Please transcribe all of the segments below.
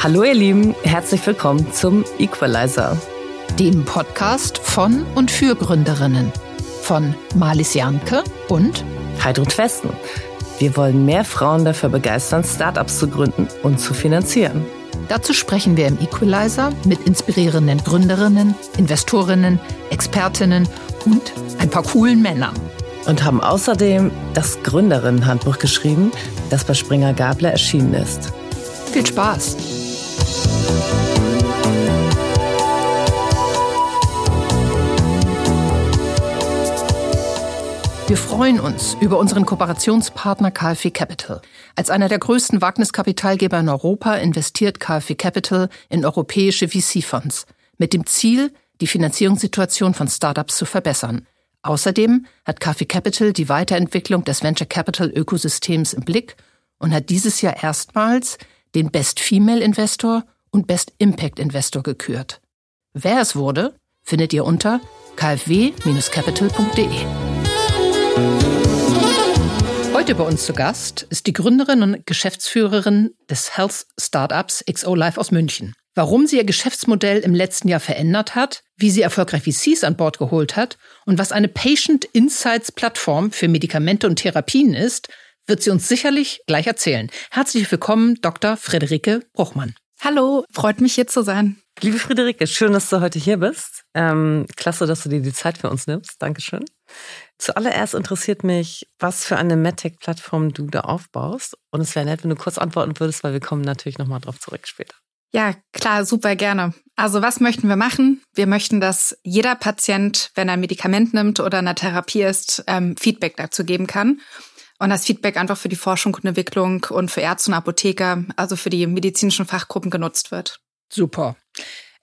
Hallo ihr Lieben, herzlich willkommen zum Equalizer. Dem Podcast von und für Gründerinnen. Von Marlies Janke und Heidrun Festen. Wir wollen mehr Frauen dafür begeistern, Startups zu gründen und zu finanzieren. Dazu sprechen wir im Equalizer mit inspirierenden Gründerinnen, Investorinnen, Expertinnen und ein paar coolen Männern. Und haben außerdem das Gründerinnenhandbuch geschrieben, das bei Springer Gabler erschienen ist. Viel Spaß! Wir freuen uns über unseren Kooperationspartner KfW Capital. Als einer der größten Wagniskapitalgeber in Europa investiert KfW Capital in europäische VC-Fonds mit dem Ziel, die Finanzierungssituation von Startups zu verbessern. Außerdem hat KfW Capital die Weiterentwicklung des Venture Capital Ökosystems im Blick und hat dieses Jahr erstmals den Best Female Investor und Best Impact Investor gekürt. Wer es wurde, findet ihr unter kfw-capital.de. Heute bei uns zu Gast ist die Gründerin und Geschäftsführerin des Health Startups XO Life aus München. Warum sie ihr Geschäftsmodell im letzten Jahr verändert hat, wie sie erfolgreich VCs an Bord geholt hat und was eine Patient Insights Plattform für Medikamente und Therapien ist, wird sie uns sicherlich gleich erzählen. Herzlich willkommen, Dr. Friederike Bruchmann. Hallo, freut mich hier zu sein. Liebe Friederike, schön, dass du heute hier bist. Ähm, klasse, dass du dir die Zeit für uns nimmst. Dankeschön. Zuallererst interessiert mich, was für eine MedTech-Plattform du da aufbaust. Und es wäre nett, wenn du kurz antworten würdest, weil wir kommen natürlich nochmal drauf zurück später. Ja, klar, super gerne. Also was möchten wir machen? Wir möchten, dass jeder Patient, wenn er ein Medikament nimmt oder eine Therapie ist, ähm, Feedback dazu geben kann. Und das Feedback einfach für die Forschung und Entwicklung und für Ärzte und Apotheker, also für die medizinischen Fachgruppen genutzt wird. Super.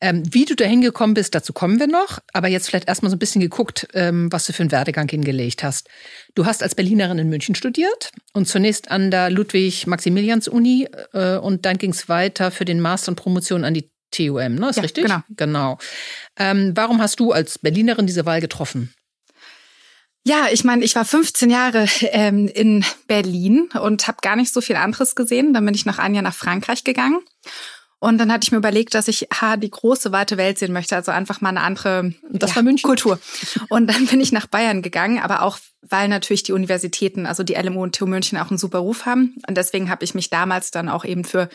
Ähm, wie du da hingekommen bist, dazu kommen wir noch. Aber jetzt vielleicht erstmal so ein bisschen geguckt, ähm, was du für einen Werdegang hingelegt hast. Du hast als Berlinerin in München studiert und zunächst an der Ludwig-Maximilians-Uni äh, und dann ging es weiter für den Master und Promotion an die TUM, ne? Ist ja, richtig? Genau. Genau. Ähm, warum hast du als Berlinerin diese Wahl getroffen? Ja, ich meine, ich war 15 Jahre ähm, in Berlin und habe gar nicht so viel anderes gesehen. Dann bin ich nach einem Jahr nach Frankreich gegangen. Und dann hatte ich mir überlegt, dass ich ha, die große, weite Welt sehen möchte, also einfach mal eine andere das ja, war München. Kultur. Und dann bin ich nach Bayern gegangen, aber auch, weil natürlich die Universitäten, also die LMU und TU München auch einen super Ruf haben. Und deswegen habe ich mich damals dann auch eben für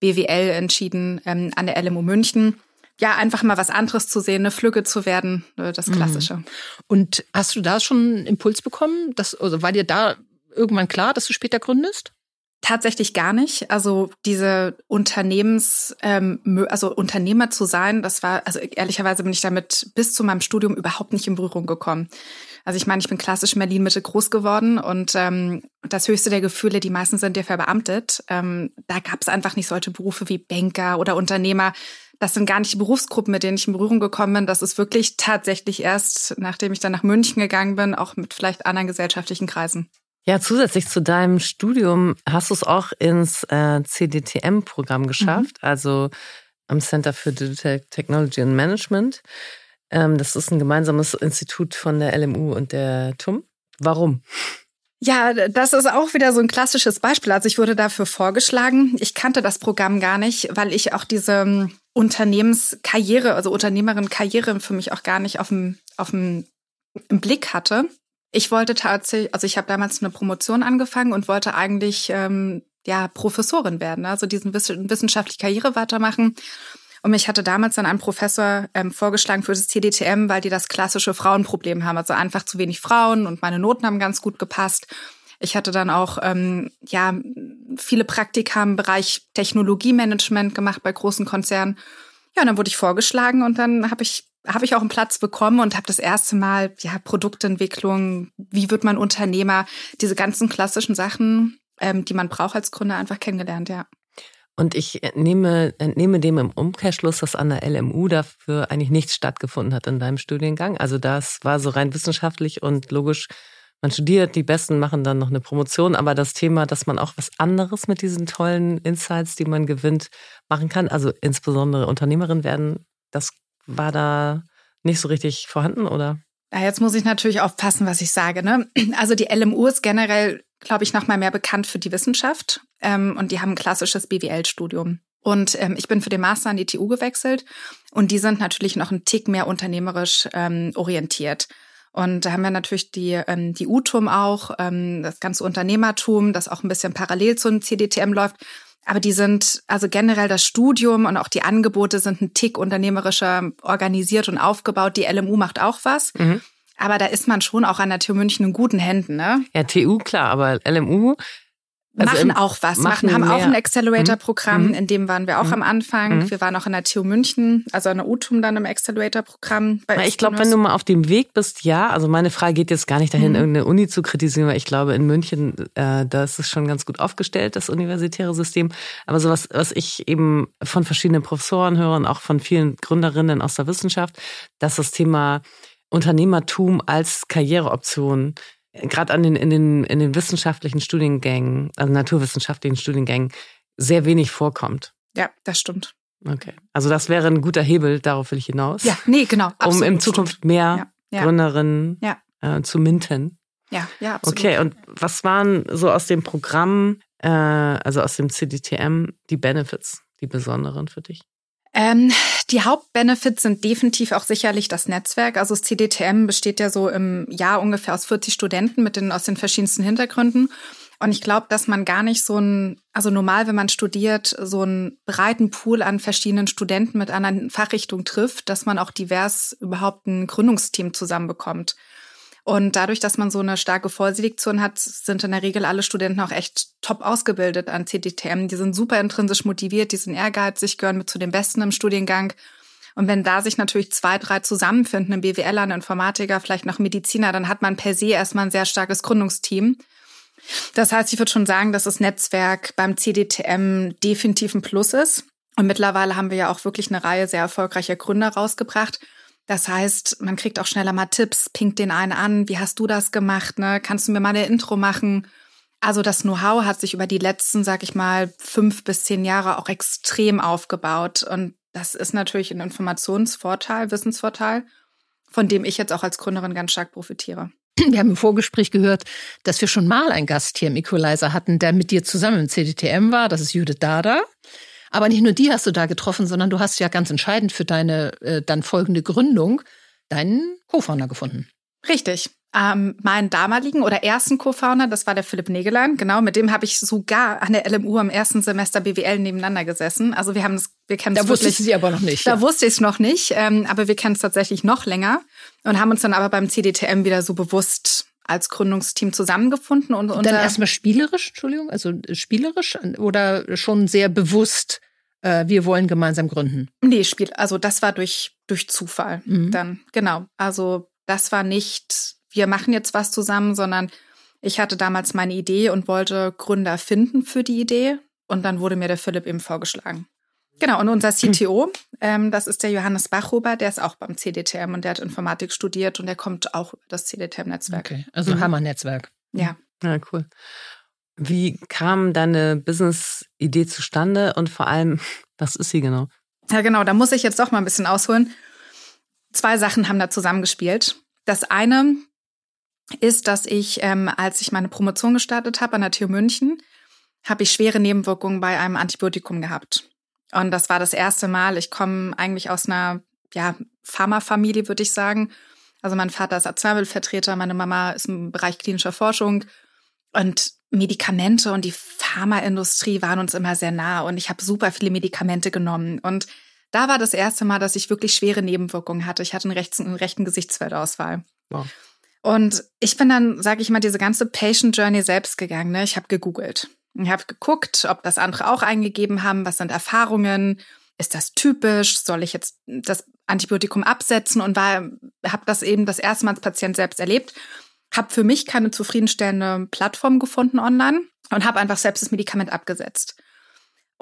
BWL entschieden ähm, an der LMU München ja, einfach mal was anderes zu sehen, eine Flügge zu werden, äh, das Klassische. Mhm. Und hast du da schon einen Impuls bekommen? Dass, also war dir da irgendwann klar, dass du später gründest? Tatsächlich gar nicht. Also diese Unternehmens, ähm, also Unternehmer zu sein, das war, also ehrlicherweise bin ich damit bis zu meinem Studium überhaupt nicht in Berührung gekommen. Also ich meine, ich bin klassisch in Berlin Mitte groß geworden und ähm, das höchste der Gefühle, die meisten sind ja verbeamtet. Ähm, da gab es einfach nicht solche Berufe wie Banker oder Unternehmer. Das sind gar nicht die Berufsgruppen, mit denen ich in Berührung gekommen bin. Das ist wirklich tatsächlich erst, nachdem ich dann nach München gegangen bin, auch mit vielleicht anderen gesellschaftlichen Kreisen. Ja, zusätzlich zu deinem Studium hast du es auch ins äh, CDTM-Programm geschafft, mhm. also am Center for Digital Technology and Management. Ähm, das ist ein gemeinsames Institut von der LMU und der TUM. Warum? Ja, das ist auch wieder so ein klassisches Beispiel. Also ich wurde dafür vorgeschlagen. Ich kannte das Programm gar nicht, weil ich auch diese ähm, Unternehmenskarriere, also Unternehmerin-Karriere für mich auch gar nicht auf dem, auf dem im Blick hatte. Ich wollte tatsächlich, also ich habe damals eine Promotion angefangen und wollte eigentlich ähm, ja Professorin werden, also diesen wissenschaftliche Karriere weitermachen. Und mich hatte damals dann ein Professor ähm, vorgeschlagen für das CDTM, weil die das klassische Frauenproblem haben, also einfach zu wenig Frauen und meine Noten haben ganz gut gepasst. Ich hatte dann auch ähm, ja viele Praktika im Bereich Technologiemanagement gemacht bei großen Konzernen. Ja, und dann wurde ich vorgeschlagen und dann habe ich habe ich auch einen Platz bekommen und habe das erste Mal ja Produktentwicklung, wie wird man Unternehmer, diese ganzen klassischen Sachen, ähm, die man braucht als Gründer, einfach kennengelernt, ja. Und ich entnehme, entnehme dem im Umkehrschluss, dass an der LMU dafür eigentlich nichts stattgefunden hat in deinem Studiengang. Also das war so rein wissenschaftlich und logisch. Man studiert, die Besten machen dann noch eine Promotion, aber das Thema, dass man auch was anderes mit diesen tollen Insights, die man gewinnt, machen kann, also insbesondere Unternehmerin werden, das war da nicht so richtig vorhanden, oder? Ja, jetzt muss ich natürlich aufpassen, was ich sage. Ne? Also die LMU ist generell, glaube ich, noch mal mehr bekannt für die Wissenschaft ähm, und die haben ein klassisches BWL-Studium. Und ähm, ich bin für den Master an die TU gewechselt und die sind natürlich noch ein Tick mehr unternehmerisch ähm, orientiert. Und da haben wir natürlich die, ähm, die UTUM auch, ähm, das ganze Unternehmertum, das auch ein bisschen parallel zum CDTM läuft. Aber die sind, also generell das Studium und auch die Angebote sind ein Tick unternehmerischer organisiert und aufgebaut. Die LMU macht auch was. Mhm. Aber da ist man schon auch an der TU München in guten Händen, ne? Ja, TU, klar, aber LMU also machen auch was, machen, haben mehr. auch ein Accelerator-Programm, mhm. in dem waren wir auch mhm. am Anfang. Mhm. Wir waren auch in der TU München, also an der UTUM dann im Accelerator-Programm. Ich glaube, wenn du mal auf dem Weg bist, ja. Also meine Frage geht jetzt gar nicht dahin, mhm. irgendeine Uni zu kritisieren, weil ich glaube, in München, äh, da ist es schon ganz gut aufgestellt, das universitäre System. Aber so was, was ich eben von verschiedenen Professoren höre und auch von vielen Gründerinnen aus der Wissenschaft, dass das Thema Unternehmertum als Karriereoption gerade an den, in, den, in den wissenschaftlichen Studiengängen, also naturwissenschaftlichen Studiengängen, sehr wenig vorkommt. Ja, das stimmt. Okay. Also das wäre ein guter Hebel, darauf will ich hinaus. Ja, nee, genau. um in Zukunft stimmt. mehr ja, ja. Gründerinnen ja. Äh, zu minten. Ja, ja, absolut. Okay, und was waren so aus dem Programm, äh, also aus dem CDTM, die Benefits, die besonderen für dich? Ähm, die Hauptbenefits sind definitiv auch sicherlich das Netzwerk. Also das CDTM besteht ja so im Jahr ungefähr aus 40 Studenten mit den aus den verschiedensten Hintergründen. Und ich glaube, dass man gar nicht so ein, also normal, wenn man studiert, so einen breiten Pool an verschiedenen Studenten mit anderen Fachrichtungen trifft, dass man auch divers überhaupt ein Gründungsteam zusammenbekommt. Und dadurch, dass man so eine starke Vollselektion hat, sind in der Regel alle Studenten auch echt top ausgebildet an CDTM. Die sind super intrinsisch motiviert, die sind ehrgeizig, gehören mit zu den Besten im Studiengang. Und wenn da sich natürlich zwei, drei zusammenfinden, ein BWLer, ein Informatiker, vielleicht noch Mediziner, dann hat man per se erstmal ein sehr starkes Gründungsteam. Das heißt, ich würde schon sagen, dass das Netzwerk beim CDTM definitiv ein Plus ist. Und mittlerweile haben wir ja auch wirklich eine Reihe sehr erfolgreicher Gründer rausgebracht. Das heißt, man kriegt auch schneller mal Tipps, pinkt den einen an, wie hast du das gemacht, ne? Kannst du mir mal eine Intro machen? Also das Know-how hat sich über die letzten, sag ich mal, fünf bis zehn Jahre auch extrem aufgebaut. Und das ist natürlich ein Informationsvorteil, Wissensvorteil, von dem ich jetzt auch als Gründerin ganz stark profitiere. Wir haben im Vorgespräch gehört, dass wir schon mal einen Gast hier im Equalizer hatten, der mit dir zusammen im CDTM war. Das ist Judith Dada. Aber nicht nur die hast du da getroffen, sondern du hast ja ganz entscheidend für deine äh, dann folgende Gründung deinen Co-Founder gefunden. Richtig. Ähm, meinen damaligen oder ersten Co-Founder, das war der Philipp Negelein, genau, mit dem habe ich sogar an der LMU am ersten Semester BWL nebeneinander gesessen. Also wir haben es, wir kennen es Da wusste ich sie aber noch nicht. Da ja. wusste ich es noch nicht, ähm, aber wir kennen es tatsächlich noch länger und haben uns dann aber beim CDTM wieder so bewusst als Gründungsteam zusammengefunden und, und dann erstmal spielerisch, Entschuldigung, also spielerisch oder schon sehr bewusst, äh, wir wollen gemeinsam gründen. Nee, Spiel, also das war durch durch Zufall mhm. dann genau. Also das war nicht, wir machen jetzt was zusammen, sondern ich hatte damals meine Idee und wollte Gründer finden für die Idee und dann wurde mir der Philipp eben vorgeschlagen. Genau, und unser CTO, ähm, das ist der Johannes Bachhuber, der ist auch beim CDTM und der hat Informatik studiert und der kommt auch über das CDTM-Netzwerk. Okay, also mhm. Hammer-Netzwerk. Ja. Ja, cool. Wie kam deine Business-Idee zustande und vor allem, was ist sie genau? Ja, genau, da muss ich jetzt doch mal ein bisschen ausholen. Zwei Sachen haben da zusammengespielt. Das eine ist, dass ich, ähm, als ich meine Promotion gestartet habe an der TU München, habe ich schwere Nebenwirkungen bei einem Antibiotikum gehabt. Und das war das erste Mal. Ich komme eigentlich aus einer ja, Pharmafamilie, würde ich sagen. Also mein Vater ist Arzneimittelvertreter, meine Mama ist im Bereich klinischer Forschung. Und Medikamente und die Pharmaindustrie waren uns immer sehr nah. Und ich habe super viele Medikamente genommen. Und da war das erste Mal, dass ich wirklich schwere Nebenwirkungen hatte. Ich hatte einen rechten, einen rechten Gesichtsfeldausfall. Wow. Und ich bin dann, sage ich mal, diese ganze Patient Journey selbst gegangen. Ne? Ich habe gegoogelt. Ich habe geguckt, ob das andere auch eingegeben haben. Was sind Erfahrungen? Ist das typisch? Soll ich jetzt das Antibiotikum absetzen? Und war, habe das eben das erste Mal als Patient selbst erlebt. Habe für mich keine zufriedenstellende Plattform gefunden online und habe einfach selbst das Medikament abgesetzt.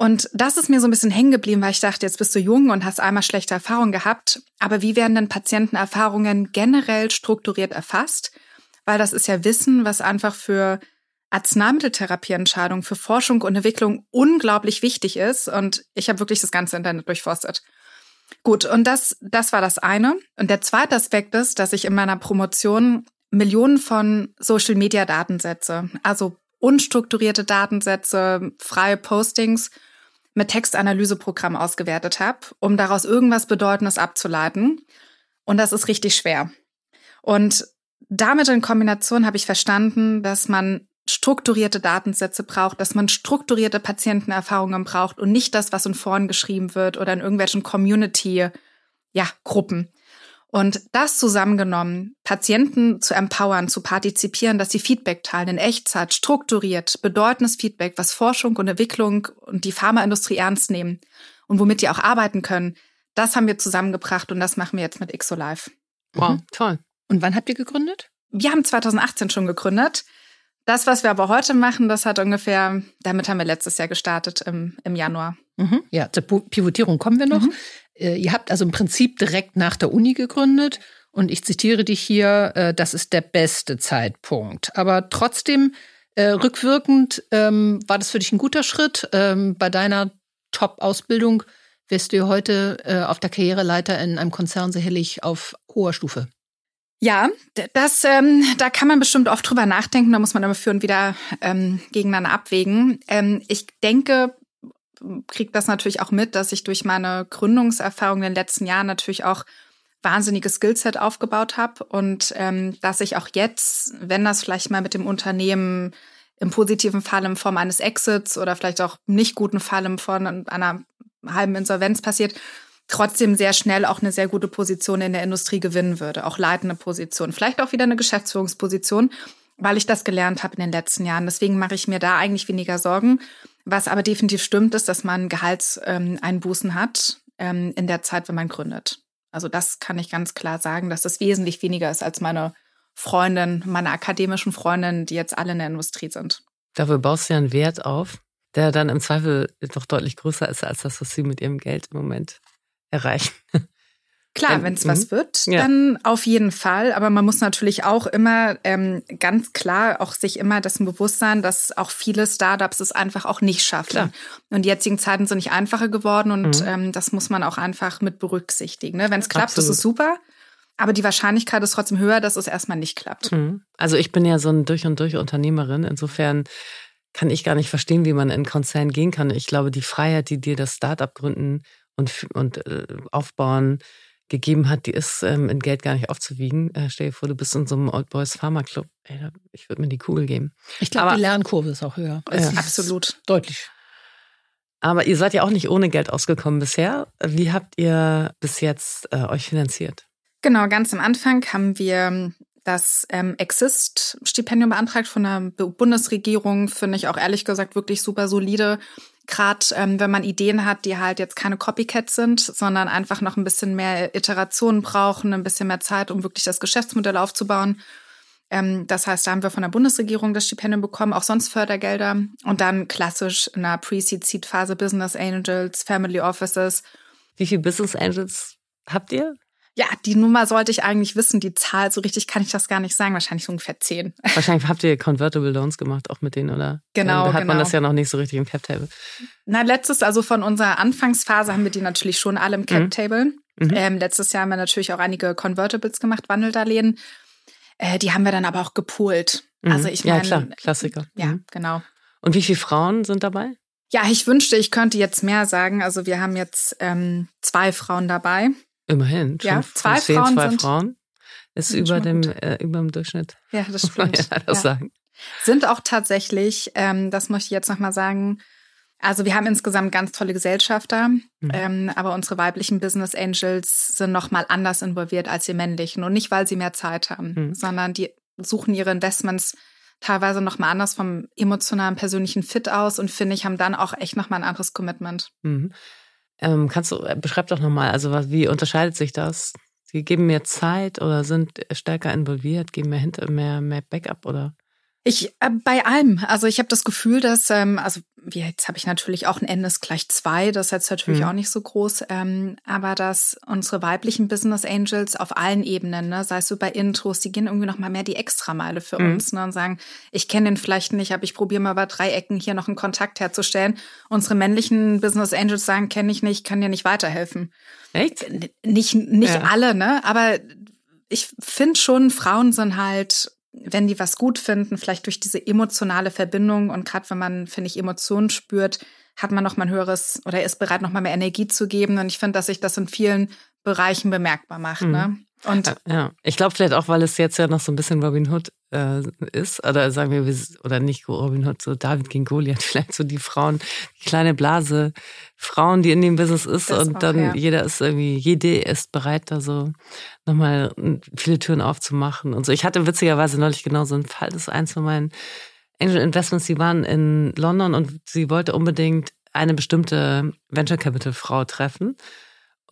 Und das ist mir so ein bisschen hängen geblieben, weil ich dachte, jetzt bist du jung und hast einmal schlechte Erfahrungen gehabt. Aber wie werden denn Patientenerfahrungen generell strukturiert erfasst? Weil das ist ja Wissen, was einfach für Arzneimitteltherapieentscheidung für Forschung und Entwicklung unglaublich wichtig ist. Und ich habe wirklich das ganze Internet durchforstet. Gut, und das, das war das eine. Und der zweite Aspekt ist, dass ich in meiner Promotion Millionen von Social-Media-Datensätze, also unstrukturierte Datensätze, freie Postings mit Textanalyseprogramm ausgewertet habe, um daraus irgendwas Bedeutendes abzuleiten. Und das ist richtig schwer. Und damit in Kombination habe ich verstanden, dass man strukturierte Datensätze braucht, dass man strukturierte Patientenerfahrungen braucht und nicht das, was in Foren geschrieben wird oder in irgendwelchen Community, ja. Und das zusammengenommen, Patienten zu empowern, zu partizipieren, dass sie Feedback teilen in Echtzeit, strukturiert, bedeutendes Feedback, was Forschung und Entwicklung und die Pharmaindustrie ernst nehmen und womit die auch arbeiten können, das haben wir zusammengebracht und das machen wir jetzt mit XoLive. Wow, mhm. toll. Und wann habt ihr gegründet? Wir haben 2018 schon gegründet. Das, was wir aber heute machen, das hat ungefähr, damit haben wir letztes Jahr gestartet im, im Januar. Mhm. Ja, zur Pivotierung kommen wir noch. Mhm. Äh, ihr habt also im Prinzip direkt nach der Uni gegründet und ich zitiere dich hier, äh, das ist der beste Zeitpunkt. Aber trotzdem, äh, rückwirkend, ähm, war das für dich ein guter Schritt. Ähm, bei deiner Top-Ausbildung wärst du heute auf der Karriereleiter in einem Konzern sicherlich auf hoher Stufe. Ja, das, ähm, da kann man bestimmt oft drüber nachdenken. Da muss man immer für und wieder ähm, gegeneinander abwägen. Ähm, ich denke, kriege das natürlich auch mit, dass ich durch meine Gründungserfahrung in den letzten Jahren natürlich auch wahnsinniges Skillset aufgebaut habe und ähm, dass ich auch jetzt, wenn das vielleicht mal mit dem Unternehmen im positiven Fall in Form eines Exits oder vielleicht auch nicht guten Fall in Form einer halben Insolvenz passiert, trotzdem sehr schnell auch eine sehr gute Position in der Industrie gewinnen würde, auch leitende Position, vielleicht auch wieder eine Geschäftsführungsposition, weil ich das gelernt habe in den letzten Jahren. Deswegen mache ich mir da eigentlich weniger Sorgen. Was aber definitiv stimmt, ist, dass man Gehaltseinbußen hat ähm, in der Zeit, wenn man gründet. Also das kann ich ganz klar sagen, dass das wesentlich weniger ist als meine Freundin, meine akademischen Freundinnen, die jetzt alle in der Industrie sind. Dafür baust du ja einen Wert auf, der dann im Zweifel doch deutlich größer ist als das, was sie mit ihrem Geld im Moment erreichen. Klar, wenn es was mhm. wird, ja. dann auf jeden Fall. Aber man muss natürlich auch immer ähm, ganz klar auch sich immer dessen bewusst sein, dass auch viele Startups es einfach auch nicht schaffen. Klar. Und die jetzigen Zeiten sind nicht einfacher geworden und mhm. ähm, das muss man auch einfach mit berücksichtigen. Ne? Wenn es klappt, Absolut. ist es super. Aber die Wahrscheinlichkeit ist trotzdem höher, dass es erstmal nicht klappt. Mhm. Also ich bin ja so ein durch und durch Unternehmerin. Insofern kann ich gar nicht verstehen, wie man in Konzern gehen kann. Ich glaube, die Freiheit, die dir das Startup gründen und, und äh, aufbauen gegeben hat, die ist ähm, in Geld gar nicht aufzuwiegen. Äh, stell dir vor, du bist in so einem Old Boys Pharma Club. Ey, ich würde mir die Kugel geben. Ich glaube, die Lernkurve ist auch höher. Ja. Absolut. Deutlich. Aber ihr seid ja auch nicht ohne Geld ausgekommen bisher. Wie habt ihr bis jetzt äh, euch finanziert? Genau, ganz am Anfang haben wir das ähm, Exist-Stipendium beantragt von der Bundesregierung. Finde ich auch ehrlich gesagt wirklich super solide gerade ähm, wenn man Ideen hat, die halt jetzt keine Copycats sind, sondern einfach noch ein bisschen mehr Iterationen brauchen, ein bisschen mehr Zeit, um wirklich das Geschäftsmodell aufzubauen. Ähm, das heißt, da haben wir von der Bundesregierung das Stipendium bekommen, auch sonst Fördergelder. Und dann klassisch in der Pre-Seed-Seed-Phase Business Angels, Family Offices. Wie viele Business Angels habt ihr? Ja, die Nummer sollte ich eigentlich wissen. Die Zahl, so richtig kann ich das gar nicht sagen. Wahrscheinlich so ungefähr zehn. Wahrscheinlich habt ihr Convertible Loans gemacht, auch mit denen, oder? Genau. Da hat genau. man das ja noch nicht so richtig im Cap-Table. Na, letztes, also von unserer Anfangsphase haben wir die natürlich schon alle im Cap-Table. Mhm. Mhm. Ähm, letztes Jahr haben wir natürlich auch einige Convertibles gemacht, Wandeldarlehen. Äh, die haben wir dann aber auch gepoolt. Mhm. Also ich meine. Ja, klar, Klassiker. Ja, mhm. genau. Und wie viele Frauen sind dabei? Ja, ich wünschte, ich könnte jetzt mehr sagen. Also wir haben jetzt ähm, zwei Frauen dabei. Immerhin. Ja, zwei zehn, Frauen. Zwei sind, Frauen ist über dem, äh, über dem Durchschnitt. Ja, das stimmt. Muss man ja, ja. sagen. Sind auch tatsächlich, ähm, das möchte ich jetzt nochmal sagen, also wir haben insgesamt ganz tolle Gesellschafter, mhm. ähm, aber unsere weiblichen Business Angels sind nochmal anders involviert als die männlichen. Und nicht, weil sie mehr Zeit haben, mhm. sondern die suchen ihre Investments teilweise nochmal anders vom emotionalen, persönlichen Fit aus und finde ich, haben dann auch echt nochmal ein anderes Commitment. Mhm. Ähm, kannst du, äh, beschreib doch nochmal, also was, wie unterscheidet sich das? Sie geben mehr Zeit oder sind stärker involviert, geben mehr hinter, mehr, mehr Backup oder? Ich äh, bei allem. Also ich habe das Gefühl, dass ähm, also jetzt habe ich natürlich auch ein N ist gleich zwei, das ist jetzt natürlich mhm. auch nicht so groß, ähm, aber dass unsere weiblichen Business Angels auf allen Ebenen, ne, sei es so bei Intros, die gehen irgendwie noch mal mehr die Extrameile für mhm. uns ne, und sagen, ich kenne den vielleicht nicht, aber ich probiere mal bei drei Ecken hier noch einen Kontakt herzustellen. Unsere männlichen Business Angels sagen, kenne ich nicht, kann dir nicht weiterhelfen. Echt? Nicht nicht ja. alle, ne, aber ich finde schon, Frauen sind halt wenn die was gut finden, vielleicht durch diese emotionale Verbindung und gerade wenn man, finde ich, Emotionen spürt, hat man noch mal ein höheres oder ist bereit, noch mal mehr Energie zu geben. Und ich finde, dass sich das in vielen Bereichen bemerkbar macht. Mhm. Ne? Und ja, ich glaube vielleicht auch, weil es jetzt ja noch so ein bisschen Robin Hood äh, ist, oder sagen wir, oder nicht Robin Hood, so David gegen Goliath, vielleicht so die Frauen, die kleine Blase, Frauen, die in dem Business ist das und auch, dann ja. jeder ist irgendwie, jede ist bereit, da so nochmal viele Türen aufzumachen und so. Ich hatte witzigerweise neulich genau so einen Fall, das ist eins von meinen Angel Investments, die waren in London und sie wollte unbedingt eine bestimmte Venture Capital Frau treffen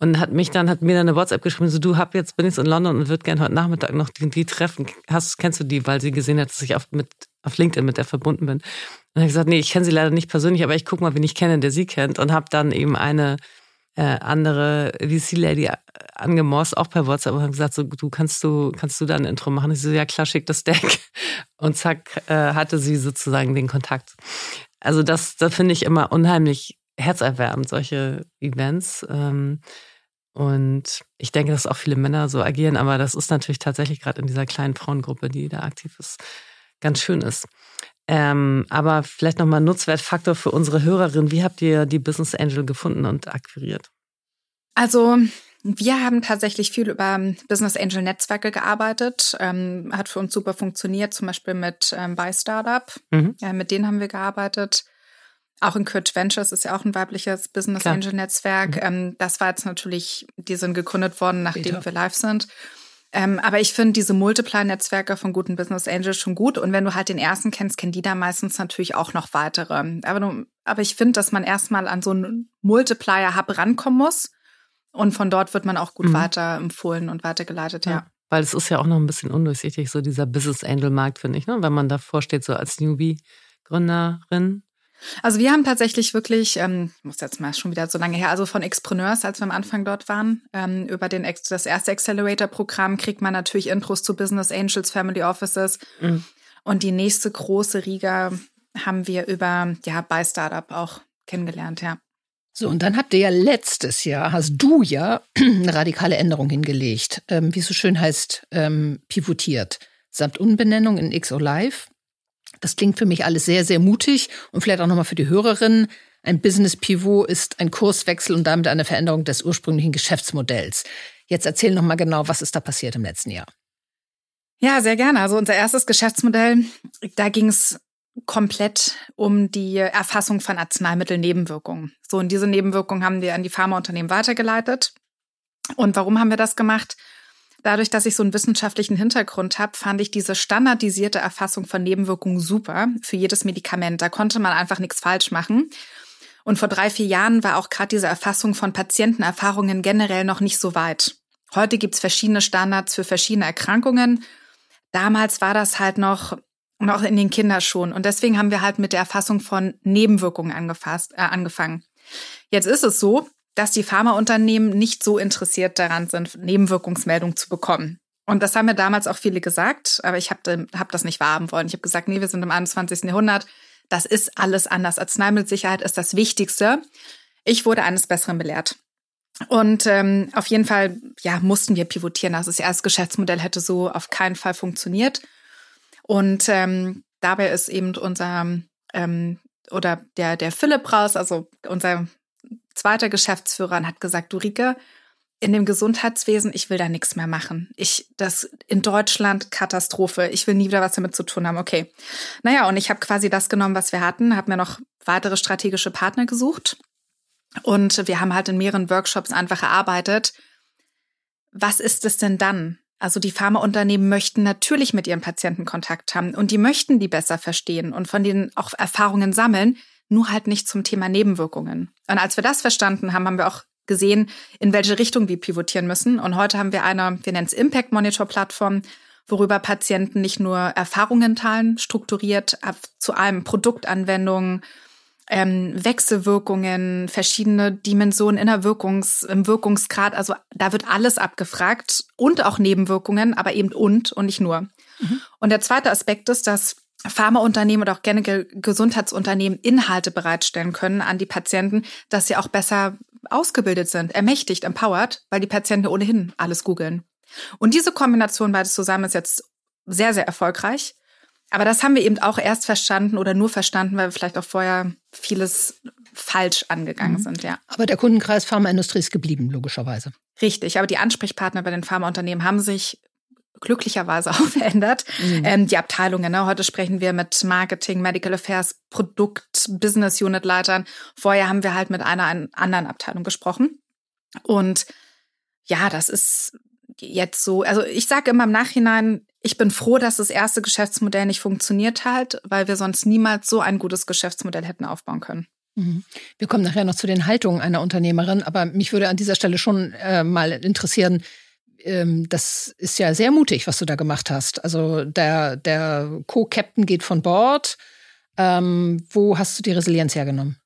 und hat mich dann, hat mir dann eine WhatsApp geschrieben, so du hab jetzt, bin jetzt in London und würde gerne heute Nachmittag noch die, die treffen. Hast, kennst du die, weil sie gesehen hat, dass ich auf, mit, auf LinkedIn mit der verbunden bin. Und dann habe ich gesagt, nee, ich kenne sie leider nicht persönlich, aber ich guck mal, wen ich kenne, der sie kennt. Und habe dann eben eine äh, andere VC-Lady angemorst, auch per WhatsApp und habe gesagt, so, du kannst du, kannst du da ein Intro machen? Ich so, ja klar, schick das Deck. Und zack, äh, hatte sie sozusagen den Kontakt. Also das, das finde ich immer unheimlich herzerwärmend, solche Events. Ähm, und ich denke, dass auch viele Männer so agieren, aber das ist natürlich tatsächlich gerade in dieser kleinen Frauengruppe, die da aktiv ist, ganz schön ist. Ähm, aber vielleicht nochmal Nutzwertfaktor für unsere Hörerin. Wie habt ihr die Business Angel gefunden und akquiriert? Also wir haben tatsächlich viel über Business Angel Netzwerke gearbeitet. Ähm, hat für uns super funktioniert, zum Beispiel mit ähm, Buy Startup. Mhm. Ja, mit denen haben wir gearbeitet. Auch in Kurt Ventures ist ja auch ein weibliches Business Klar. Angel Netzwerk. Mhm. Ähm, das war jetzt natürlich, die sind gegründet worden, nachdem Bitte. wir live sind. Ähm, aber ich finde diese Multiply-Netzwerke von guten Business Angels schon gut. Und wenn du halt den ersten kennst, kennen die da meistens natürlich auch noch weitere. Aber, du, aber ich finde, dass man erstmal an so einen Multiplier-Hub rankommen muss. Und von dort wird man auch gut mhm. weiterempfohlen und weitergeleitet, ja. ja. Weil es ist ja auch noch ein bisschen undurchsichtig, so dieser Business Angel-Markt, finde ich, ne? wenn man davor steht, so als Newbie-Gründerin. Also wir haben tatsächlich wirklich, ähm, muss jetzt mal schon wieder so lange her, also von Expreneurs, als wir am Anfang dort waren, ähm, über den das erste Accelerator-Programm kriegt man natürlich Intros zu Business Angels, Family Offices. Mhm. Und die nächste große Riga haben wir über ja bei Startup auch kennengelernt, ja. So, und dann habt ihr ja letztes Jahr, hast du ja eine radikale Änderung hingelegt, ähm, wie es so schön heißt, ähm, pivotiert. Samt Unbenennung in XO Live das klingt für mich alles sehr, sehr mutig und vielleicht auch nochmal für die Hörerinnen. Ein Business Pivot ist ein Kurswechsel und damit eine Veränderung des ursprünglichen Geschäftsmodells. Jetzt erzähl nochmal genau, was ist da passiert im letzten Jahr? Ja, sehr gerne. Also unser erstes Geschäftsmodell, da ging es komplett um die Erfassung von Arzneimittelnebenwirkungen. So, und diese Nebenwirkungen haben wir an die Pharmaunternehmen weitergeleitet. Und warum haben wir das gemacht? Dadurch, dass ich so einen wissenschaftlichen Hintergrund habe, fand ich diese standardisierte Erfassung von Nebenwirkungen super für jedes Medikament. Da konnte man einfach nichts falsch machen. Und vor drei, vier Jahren war auch gerade diese Erfassung von Patientenerfahrungen generell noch nicht so weit. Heute gibt's verschiedene Standards für verschiedene Erkrankungen. Damals war das halt noch, noch in den Kinderschuhen. Und deswegen haben wir halt mit der Erfassung von Nebenwirkungen angefasst, äh, angefangen. Jetzt ist es so, dass die Pharmaunternehmen nicht so interessiert daran sind, Nebenwirkungsmeldungen zu bekommen. Und das haben mir damals auch viele gesagt, aber ich habe hab das nicht wahrhaben wollen. Ich habe gesagt, nee, wir sind im 21. Jahrhundert. Das ist alles anders. Arzneimittelsicherheit ist das Wichtigste. Ich wurde eines Besseren belehrt. Und ähm, auf jeden Fall, ja, mussten wir pivotieren. Also das erste Geschäftsmodell hätte so auf keinen Fall funktioniert. Und ähm, dabei ist eben unser ähm, oder der der Philipp raus, also unser zweiter Geschäftsführer und hat gesagt, du Rike, in dem Gesundheitswesen, ich will da nichts mehr machen. Ich, das in Deutschland Katastrophe. Ich will nie wieder was damit zu tun haben. Okay. Naja, und ich habe quasi das genommen, was wir hatten, habe mir noch weitere strategische Partner gesucht. Und wir haben halt in mehreren Workshops einfach erarbeitet. Was ist es denn dann? Also die Pharmaunternehmen möchten natürlich mit ihren Patienten Kontakt haben und die möchten die besser verstehen und von denen auch Erfahrungen sammeln nur halt nicht zum Thema Nebenwirkungen. Und als wir das verstanden haben, haben wir auch gesehen, in welche Richtung wir pivotieren müssen. Und heute haben wir eine, wir nennen es Impact Monitor Plattform, worüber Patienten nicht nur Erfahrungen teilen, strukturiert zu einem Produktanwendungen, ähm, Wechselwirkungen, verschiedene Dimensionen in der Wirkungs, im Wirkungsgrad. Also da wird alles abgefragt und auch Nebenwirkungen, aber eben und und nicht nur. Mhm. Und der zweite Aspekt ist, dass Pharmaunternehmen oder auch generell Gesundheitsunternehmen Inhalte bereitstellen können an die Patienten, dass sie auch besser ausgebildet sind, ermächtigt, empowered, weil die Patienten ohnehin alles googeln. Und diese Kombination beides zusammen ist jetzt sehr, sehr erfolgreich. Aber das haben wir eben auch erst verstanden oder nur verstanden, weil wir vielleicht auch vorher vieles falsch angegangen mhm. sind, ja. Aber der Kundenkreis Pharmaindustrie ist geblieben, logischerweise. Richtig, aber die Ansprechpartner bei den Pharmaunternehmen haben sich glücklicherweise auch verändert. Mhm. Ähm, die Abteilungen, ne? heute sprechen wir mit Marketing, Medical Affairs, Produkt, Business Unit Leitern. Vorher haben wir halt mit einer anderen Abteilung gesprochen. Und ja, das ist jetzt so, also ich sage immer im Nachhinein, ich bin froh, dass das erste Geschäftsmodell nicht funktioniert hat, weil wir sonst niemals so ein gutes Geschäftsmodell hätten aufbauen können. Mhm. Wir kommen nachher noch zu den Haltungen einer Unternehmerin, aber mich würde an dieser Stelle schon äh, mal interessieren, ähm, das ist ja sehr mutig, was du da gemacht hast. Also der, der Co-Captain geht von Bord. Ähm, wo hast du die Resilienz hergenommen?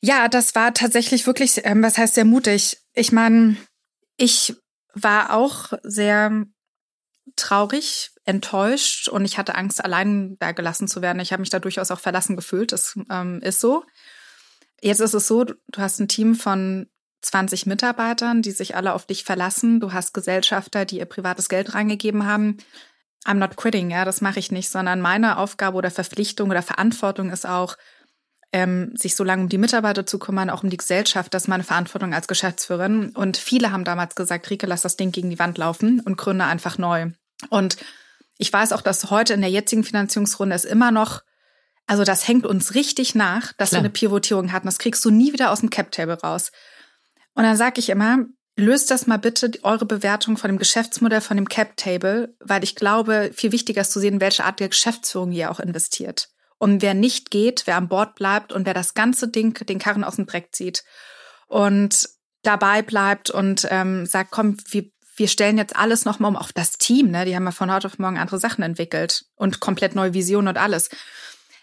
Ja, das war tatsächlich wirklich, ähm, was heißt sehr mutig? Ich meine, ich war auch sehr traurig, enttäuscht und ich hatte Angst, allein da gelassen zu werden. Ich habe mich da durchaus auch verlassen gefühlt. Das ähm, ist so. Jetzt ist es so, du hast ein Team von 20 Mitarbeitern, die sich alle auf dich verlassen. Du hast Gesellschafter, die ihr privates Geld reingegeben haben. I'm not quitting, ja, das mache ich nicht, sondern meine Aufgabe oder Verpflichtung oder Verantwortung ist auch, ähm, sich so lange um die Mitarbeiter zu kümmern, auch um die Gesellschaft. Das ist meine Verantwortung als Geschäftsführerin. Und viele haben damals gesagt, Rike, lass das Ding gegen die Wand laufen und gründe einfach neu. Und ich weiß auch, dass heute in der jetzigen Finanzierungsrunde es immer noch, also das hängt uns richtig nach, dass Klar. wir eine Pivotierung hatten. Das kriegst du nie wieder aus dem Cap-Table raus. Und dann sage ich immer, löst das mal bitte eure Bewertung von dem Geschäftsmodell, von dem Cap-Table, weil ich glaube, viel wichtiger ist zu sehen, welche Art der Geschäftsführung ihr auch investiert. Und wer nicht geht, wer an Bord bleibt und wer das ganze Ding, den Karren aus dem Dreck zieht und dabei bleibt und ähm, sagt, komm, wir, wir stellen jetzt alles nochmal um auf das Team. Ne? Die haben ja von heute auf morgen andere Sachen entwickelt und komplett neue Visionen und alles.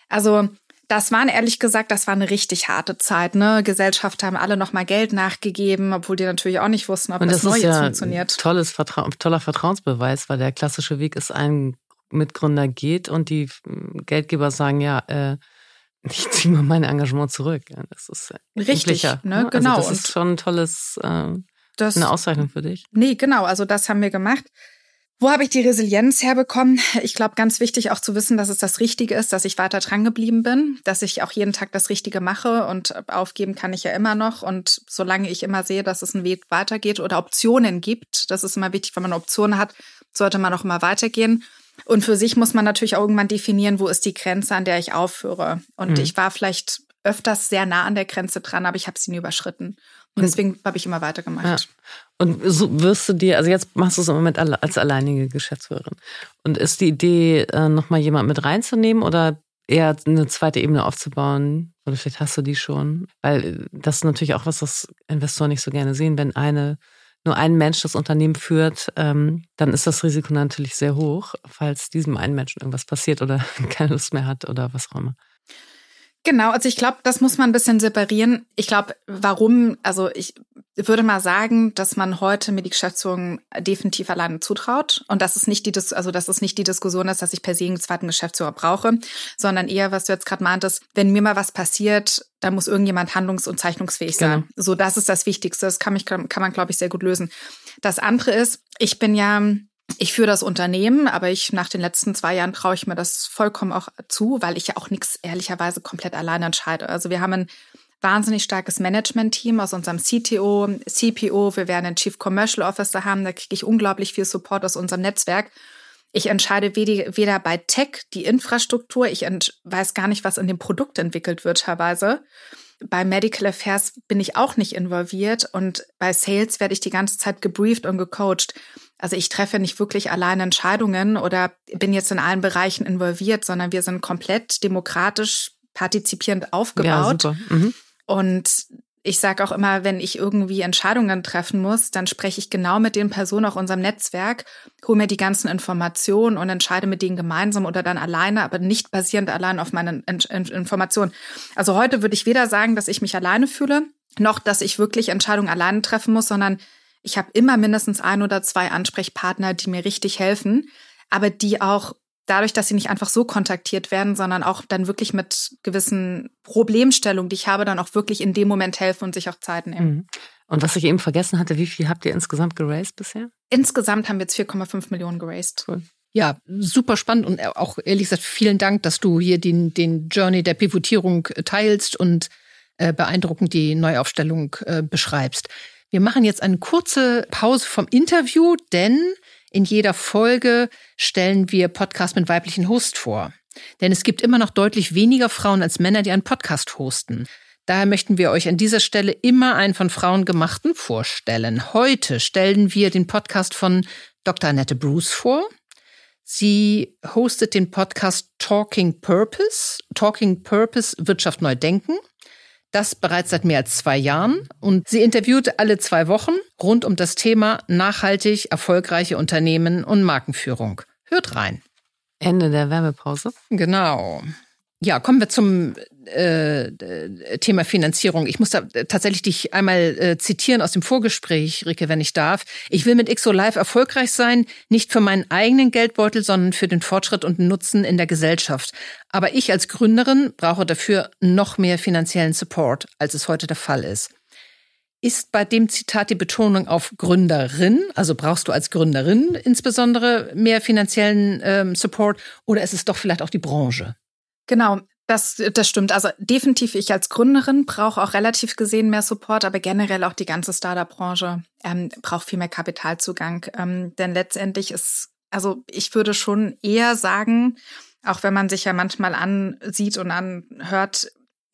Also das waren ehrlich gesagt, das war eine richtig harte Zeit. Ne? Gesellschaften haben alle nochmal Geld nachgegeben, obwohl die natürlich auch nicht wussten, ob und das, das neu ja funktioniert. Tolles Vertra toller Vertrauensbeweis, weil der klassische Weg ist ein Mitgründer geht und die Geldgeber sagen, ja, äh, ich ziehe mal mein Engagement zurück. Das ist richtig, ne? ne? Also genau. Also das ist schon ein tolles, äh, das, eine Auszeichnung für dich. Nee, genau. Also das haben wir gemacht. Wo habe ich die Resilienz herbekommen? Ich glaube, ganz wichtig auch zu wissen, dass es das Richtige ist, dass ich weiter dran geblieben bin, dass ich auch jeden Tag das Richtige mache und aufgeben kann ich ja immer noch. Und solange ich immer sehe, dass es einen Weg weitergeht oder Optionen gibt, das ist immer wichtig, wenn man Optionen hat, sollte man auch immer weitergehen. Und für sich muss man natürlich auch irgendwann definieren, wo ist die Grenze, an der ich aufhöre. Und mhm. ich war vielleicht öfters sehr nah an der Grenze dran, aber ich habe sie nie überschritten. Und deswegen habe ich immer weitergemacht. Ja. Und so wirst du dir, also jetzt machst du es im Moment als alleinige Geschäftsführerin. Und ist die Idee, äh, nochmal jemand mit reinzunehmen oder eher eine zweite Ebene aufzubauen? Oder vielleicht hast du die schon? Weil das ist natürlich auch was, was Investoren nicht so gerne sehen, wenn eine nur ein Mensch das Unternehmen führt, ähm, dann ist das Risiko natürlich sehr hoch, falls diesem einen Menschen irgendwas passiert oder keine Lust mehr hat oder was auch immer. Genau, also ich glaube, das muss man ein bisschen separieren. Ich glaube, warum, also ich würde mal sagen, dass man heute mir die Geschäftsführung definitiv alleine zutraut. Und das ist nicht die, also das ist nicht die Diskussion ist, dass ich per se einen zweiten Geschäftsführer brauche, sondern eher, was du jetzt gerade meintest, wenn mir mal was passiert, dann muss irgendjemand handlungs- und zeichnungsfähig sein. Genau. So, das ist das Wichtigste. Das kann, mich, kann man, glaube ich, sehr gut lösen. Das andere ist, ich bin ja ich führe das Unternehmen, aber ich nach den letzten zwei Jahren traue ich mir das vollkommen auch zu, weil ich ja auch nichts ehrlicherweise komplett alleine entscheide. Also wir haben ein wahnsinnig starkes Management-Team aus unserem CTO, CPO. Wir werden einen Chief Commercial Officer haben. Da kriege ich unglaublich viel Support aus unserem Netzwerk. Ich entscheide weder bei Tech die Infrastruktur, ich weiß gar nicht, was in dem Produkt entwickelt wird teilweise. Bei Medical Affairs bin ich auch nicht involviert und bei Sales werde ich die ganze Zeit gebrieft und gecoacht. Also ich treffe nicht wirklich alleine Entscheidungen oder bin jetzt in allen Bereichen involviert, sondern wir sind komplett demokratisch partizipierend aufgebaut. Ja, mhm. Und ich sage auch immer, wenn ich irgendwie Entscheidungen treffen muss, dann spreche ich genau mit den Personen auch unserem Netzwerk, hole mir die ganzen Informationen und entscheide mit denen gemeinsam oder dann alleine, aber nicht basierend allein auf meinen Informationen. Also heute würde ich weder sagen, dass ich mich alleine fühle, noch dass ich wirklich Entscheidungen alleine treffen muss, sondern ich habe immer mindestens ein oder zwei Ansprechpartner, die mir richtig helfen, aber die auch dadurch, dass sie nicht einfach so kontaktiert werden, sondern auch dann wirklich mit gewissen Problemstellungen, die ich habe, dann auch wirklich in dem Moment helfen und sich auch Zeit nehmen. Mhm. Und was ich eben vergessen hatte, wie viel habt ihr insgesamt geraced bisher? Insgesamt haben wir jetzt 4,5 Millionen geraced. Cool. Ja, super spannend und auch ehrlich gesagt vielen Dank, dass du hier den, den Journey der Pivotierung teilst und äh, beeindruckend die Neuaufstellung äh, beschreibst. Wir machen jetzt eine kurze Pause vom Interview, denn in jeder Folge stellen wir Podcast mit weiblichen Host vor. Denn es gibt immer noch deutlich weniger Frauen als Männer, die einen Podcast hosten. Daher möchten wir euch an dieser Stelle immer einen von Frauen gemachten vorstellen. Heute stellen wir den Podcast von Dr. Annette Bruce vor. Sie hostet den Podcast Talking Purpose, Talking Purpose Wirtschaft neu denken. Das bereits seit mehr als zwei Jahren. Und sie interviewt alle zwei Wochen rund um das Thema nachhaltig erfolgreiche Unternehmen und Markenführung. Hört rein. Ende der Werbepause. Genau. Ja, kommen wir zum äh, Thema Finanzierung. Ich muss da tatsächlich dich einmal äh, zitieren aus dem Vorgespräch, Ricke, wenn ich darf. Ich will mit XO Live erfolgreich sein, nicht für meinen eigenen Geldbeutel, sondern für den Fortschritt und Nutzen in der Gesellschaft. Aber ich als Gründerin brauche dafür noch mehr finanziellen Support, als es heute der Fall ist. Ist bei dem Zitat die Betonung auf Gründerin, also brauchst du als Gründerin insbesondere mehr finanziellen ähm, Support, oder ist es doch vielleicht auch die Branche? Genau, das, das stimmt. Also definitiv ich als Gründerin brauche auch relativ gesehen mehr Support, aber generell auch die ganze Startup-Branche ähm, braucht viel mehr Kapitalzugang. Ähm, denn letztendlich ist, also ich würde schon eher sagen, auch wenn man sich ja manchmal ansieht und anhört,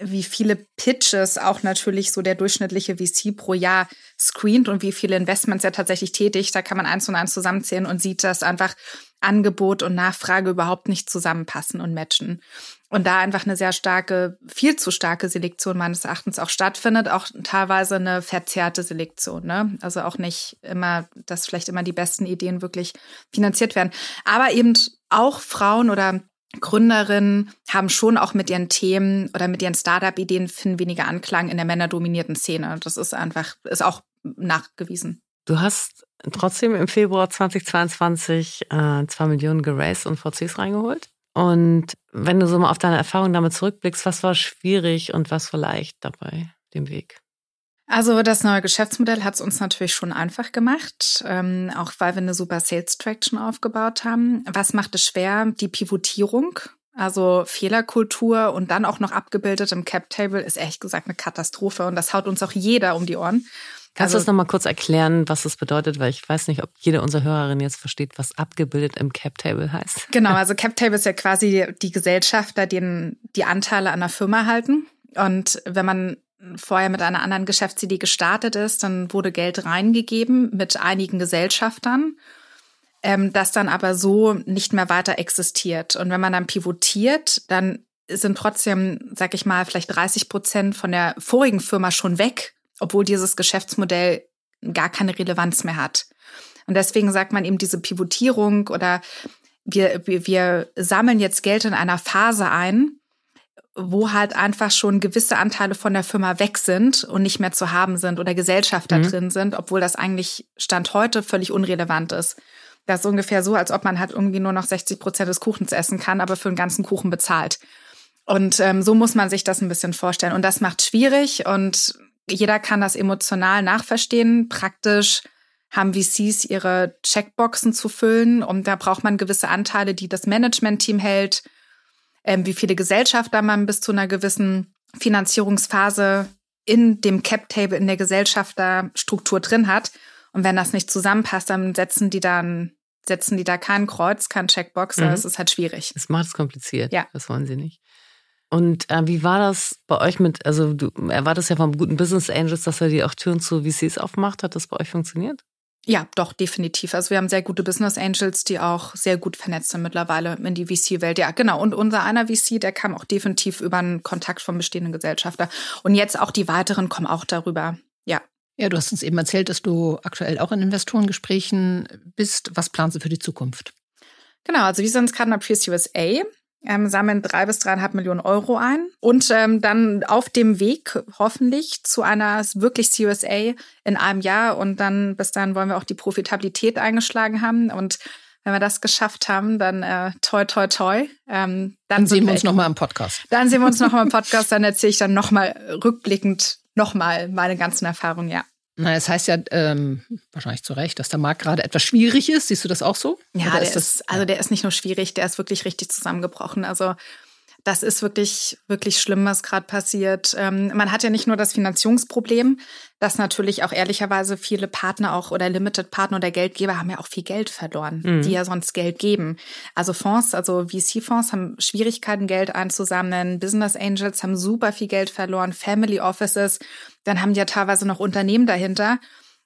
wie viele Pitches auch natürlich so der durchschnittliche VC pro Jahr screent und wie viele Investments er tatsächlich tätigt. Da kann man eins und eins zusammenzählen und sieht, dass einfach Angebot und Nachfrage überhaupt nicht zusammenpassen und matchen. Und da einfach eine sehr starke, viel zu starke Selektion meines Erachtens auch stattfindet, auch teilweise eine verzerrte Selektion. Ne? Also auch nicht immer, dass vielleicht immer die besten Ideen wirklich finanziert werden. Aber eben auch Frauen oder Gründerinnen haben schon auch mit ihren Themen oder mit ihren Startup-Ideen finden weniger Anklang in der männerdominierten Szene. Das ist einfach, ist auch nachgewiesen. Du hast trotzdem im Februar 2022 äh, zwei Millionen geraced und VCs reingeholt. Und wenn du so mal auf deine Erfahrung damit zurückblickst, was war schwierig und was war leicht dabei, dem Weg? Also das neue Geschäftsmodell hat es uns natürlich schon einfach gemacht, ähm, auch weil wir eine super Sales Traction aufgebaut haben. Was macht es schwer? Die Pivotierung, also Fehlerkultur und dann auch noch abgebildet im Cap Table ist ehrlich gesagt eine Katastrophe und das haut uns auch jeder um die Ohren. Kannst also, du das nochmal kurz erklären, was das bedeutet? Weil ich weiß nicht, ob jede unserer Hörerinnen jetzt versteht, was abgebildet im Cap Table heißt. Genau, also Cap Table ist ja quasi die Gesellschafter, die die Anteile an der Firma halten. Und wenn man vorher mit einer anderen Geschäftsidee gestartet ist, dann wurde Geld reingegeben mit einigen Gesellschaftern, ähm, das dann aber so nicht mehr weiter existiert. Und wenn man dann pivotiert, dann sind trotzdem, sag ich mal, vielleicht 30 Prozent von der vorigen Firma schon weg obwohl dieses Geschäftsmodell gar keine Relevanz mehr hat. Und deswegen sagt man eben diese Pivotierung oder wir, wir, wir sammeln jetzt Geld in einer Phase ein, wo halt einfach schon gewisse Anteile von der Firma weg sind und nicht mehr zu haben sind oder Gesellschafter mhm. drin sind, obwohl das eigentlich Stand heute völlig unrelevant ist. Das ist ungefähr so, als ob man halt irgendwie nur noch 60 Prozent des Kuchens essen kann, aber für den ganzen Kuchen bezahlt. Und ähm, so muss man sich das ein bisschen vorstellen. Und das macht schwierig und jeder kann das emotional nachverstehen. Praktisch haben VCs ihre Checkboxen zu füllen und da braucht man gewisse Anteile, die das Management-Team hält, ähm, wie viele Gesellschafter man bis zu einer gewissen Finanzierungsphase in dem Cap-Table in der Gesellschafterstruktur drin hat. Und wenn das nicht zusammenpasst, dann setzen die dann setzen die da kein Kreuz, kein Checkbox. Mhm. Das ist halt schwierig. Das macht es kompliziert. Ja. Das wollen sie nicht. Und äh, wie war das bei euch mit, also du erwartest ja vom guten Business Angels, dass er die auch Türen zu VCs aufmacht. Hat das bei euch funktioniert? Ja, doch, definitiv. Also wir haben sehr gute Business Angels, die auch sehr gut vernetzt sind mittlerweile in die VC-Welt. Ja, genau. Und unser einer VC, der kam auch definitiv über einen Kontakt vom bestehenden Gesellschafter. Und jetzt auch die weiteren kommen auch darüber. Ja. Ja, du hast uns eben erzählt, dass du aktuell auch in Investorengesprächen bist. Was planst du für die Zukunft? Genau, also wir sind gerade nach Pierce USA ähm, sammeln drei bis dreieinhalb Millionen Euro ein und ähm, dann auf dem Weg hoffentlich zu einer wirklich CUSA in einem Jahr und dann bis dann wollen wir auch die Profitabilität eingeschlagen haben und wenn wir das geschafft haben, dann äh, toi toi toi. Ähm, dann, dann sehen wir uns nochmal im Podcast. Dann sehen wir uns nochmal im Podcast, dann erzähle ich dann nochmal rückblickend nochmal meine ganzen Erfahrungen, ja. Na, es heißt ja ähm, wahrscheinlich zu Recht, dass der Markt gerade etwas schwierig ist. Siehst du das auch so? Ja, der ist, das, also der ist nicht nur schwierig, der ist wirklich richtig zusammengebrochen. Also das ist wirklich, wirklich schlimm, was gerade passiert. Ähm, man hat ja nicht nur das Finanzierungsproblem, dass natürlich auch ehrlicherweise viele Partner auch oder Limited-Partner oder Geldgeber haben ja auch viel Geld verloren, mhm. die ja sonst Geld geben. Also Fonds, also VC-Fonds haben Schwierigkeiten, Geld einzusammeln. Business Angels haben super viel Geld verloren. Family Offices, dann haben die ja teilweise noch Unternehmen dahinter.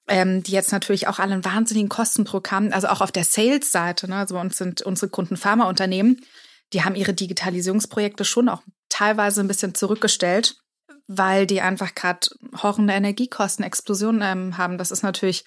Ähm, die jetzt natürlich auch alle einen wahnsinnigen Kostendruck haben, also auch auf der Sales-Seite, ne? also uns sind unsere Kunden Pharmaunternehmen, die haben ihre Digitalisierungsprojekte schon auch teilweise ein bisschen zurückgestellt, weil die einfach gerade horrende Energiekosten, Explosionen ähm, haben. Das ist natürlich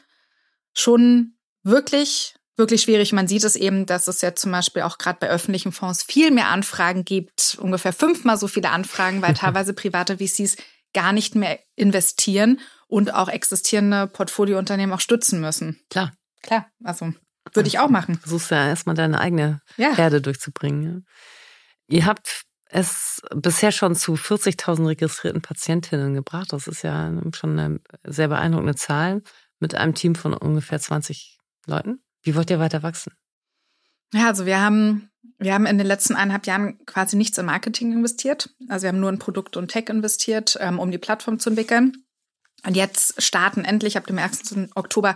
schon wirklich, wirklich schwierig. Man sieht es eben, dass es ja zum Beispiel auch gerade bei öffentlichen Fonds viel mehr Anfragen gibt, ungefähr fünfmal so viele Anfragen, weil teilweise private VCs gar nicht mehr investieren und auch existierende Portfoliounternehmen auch stützen müssen. Klar. Klar, also würde ich auch machen. Versuchst ja erstmal deine eigene ja. Herde durchzubringen. Ihr habt es bisher schon zu 40.000 registrierten Patientinnen gebracht. Das ist ja schon eine sehr beeindruckende Zahl mit einem Team von ungefähr 20 Leuten. Wie wollt ihr weiter wachsen? Ja, also wir haben, wir haben in den letzten eineinhalb Jahren quasi nichts in Marketing investiert. Also wir haben nur in Produkt und Tech investiert, ähm, um die Plattform zu entwickeln. Und jetzt starten endlich ab dem 1. Oktober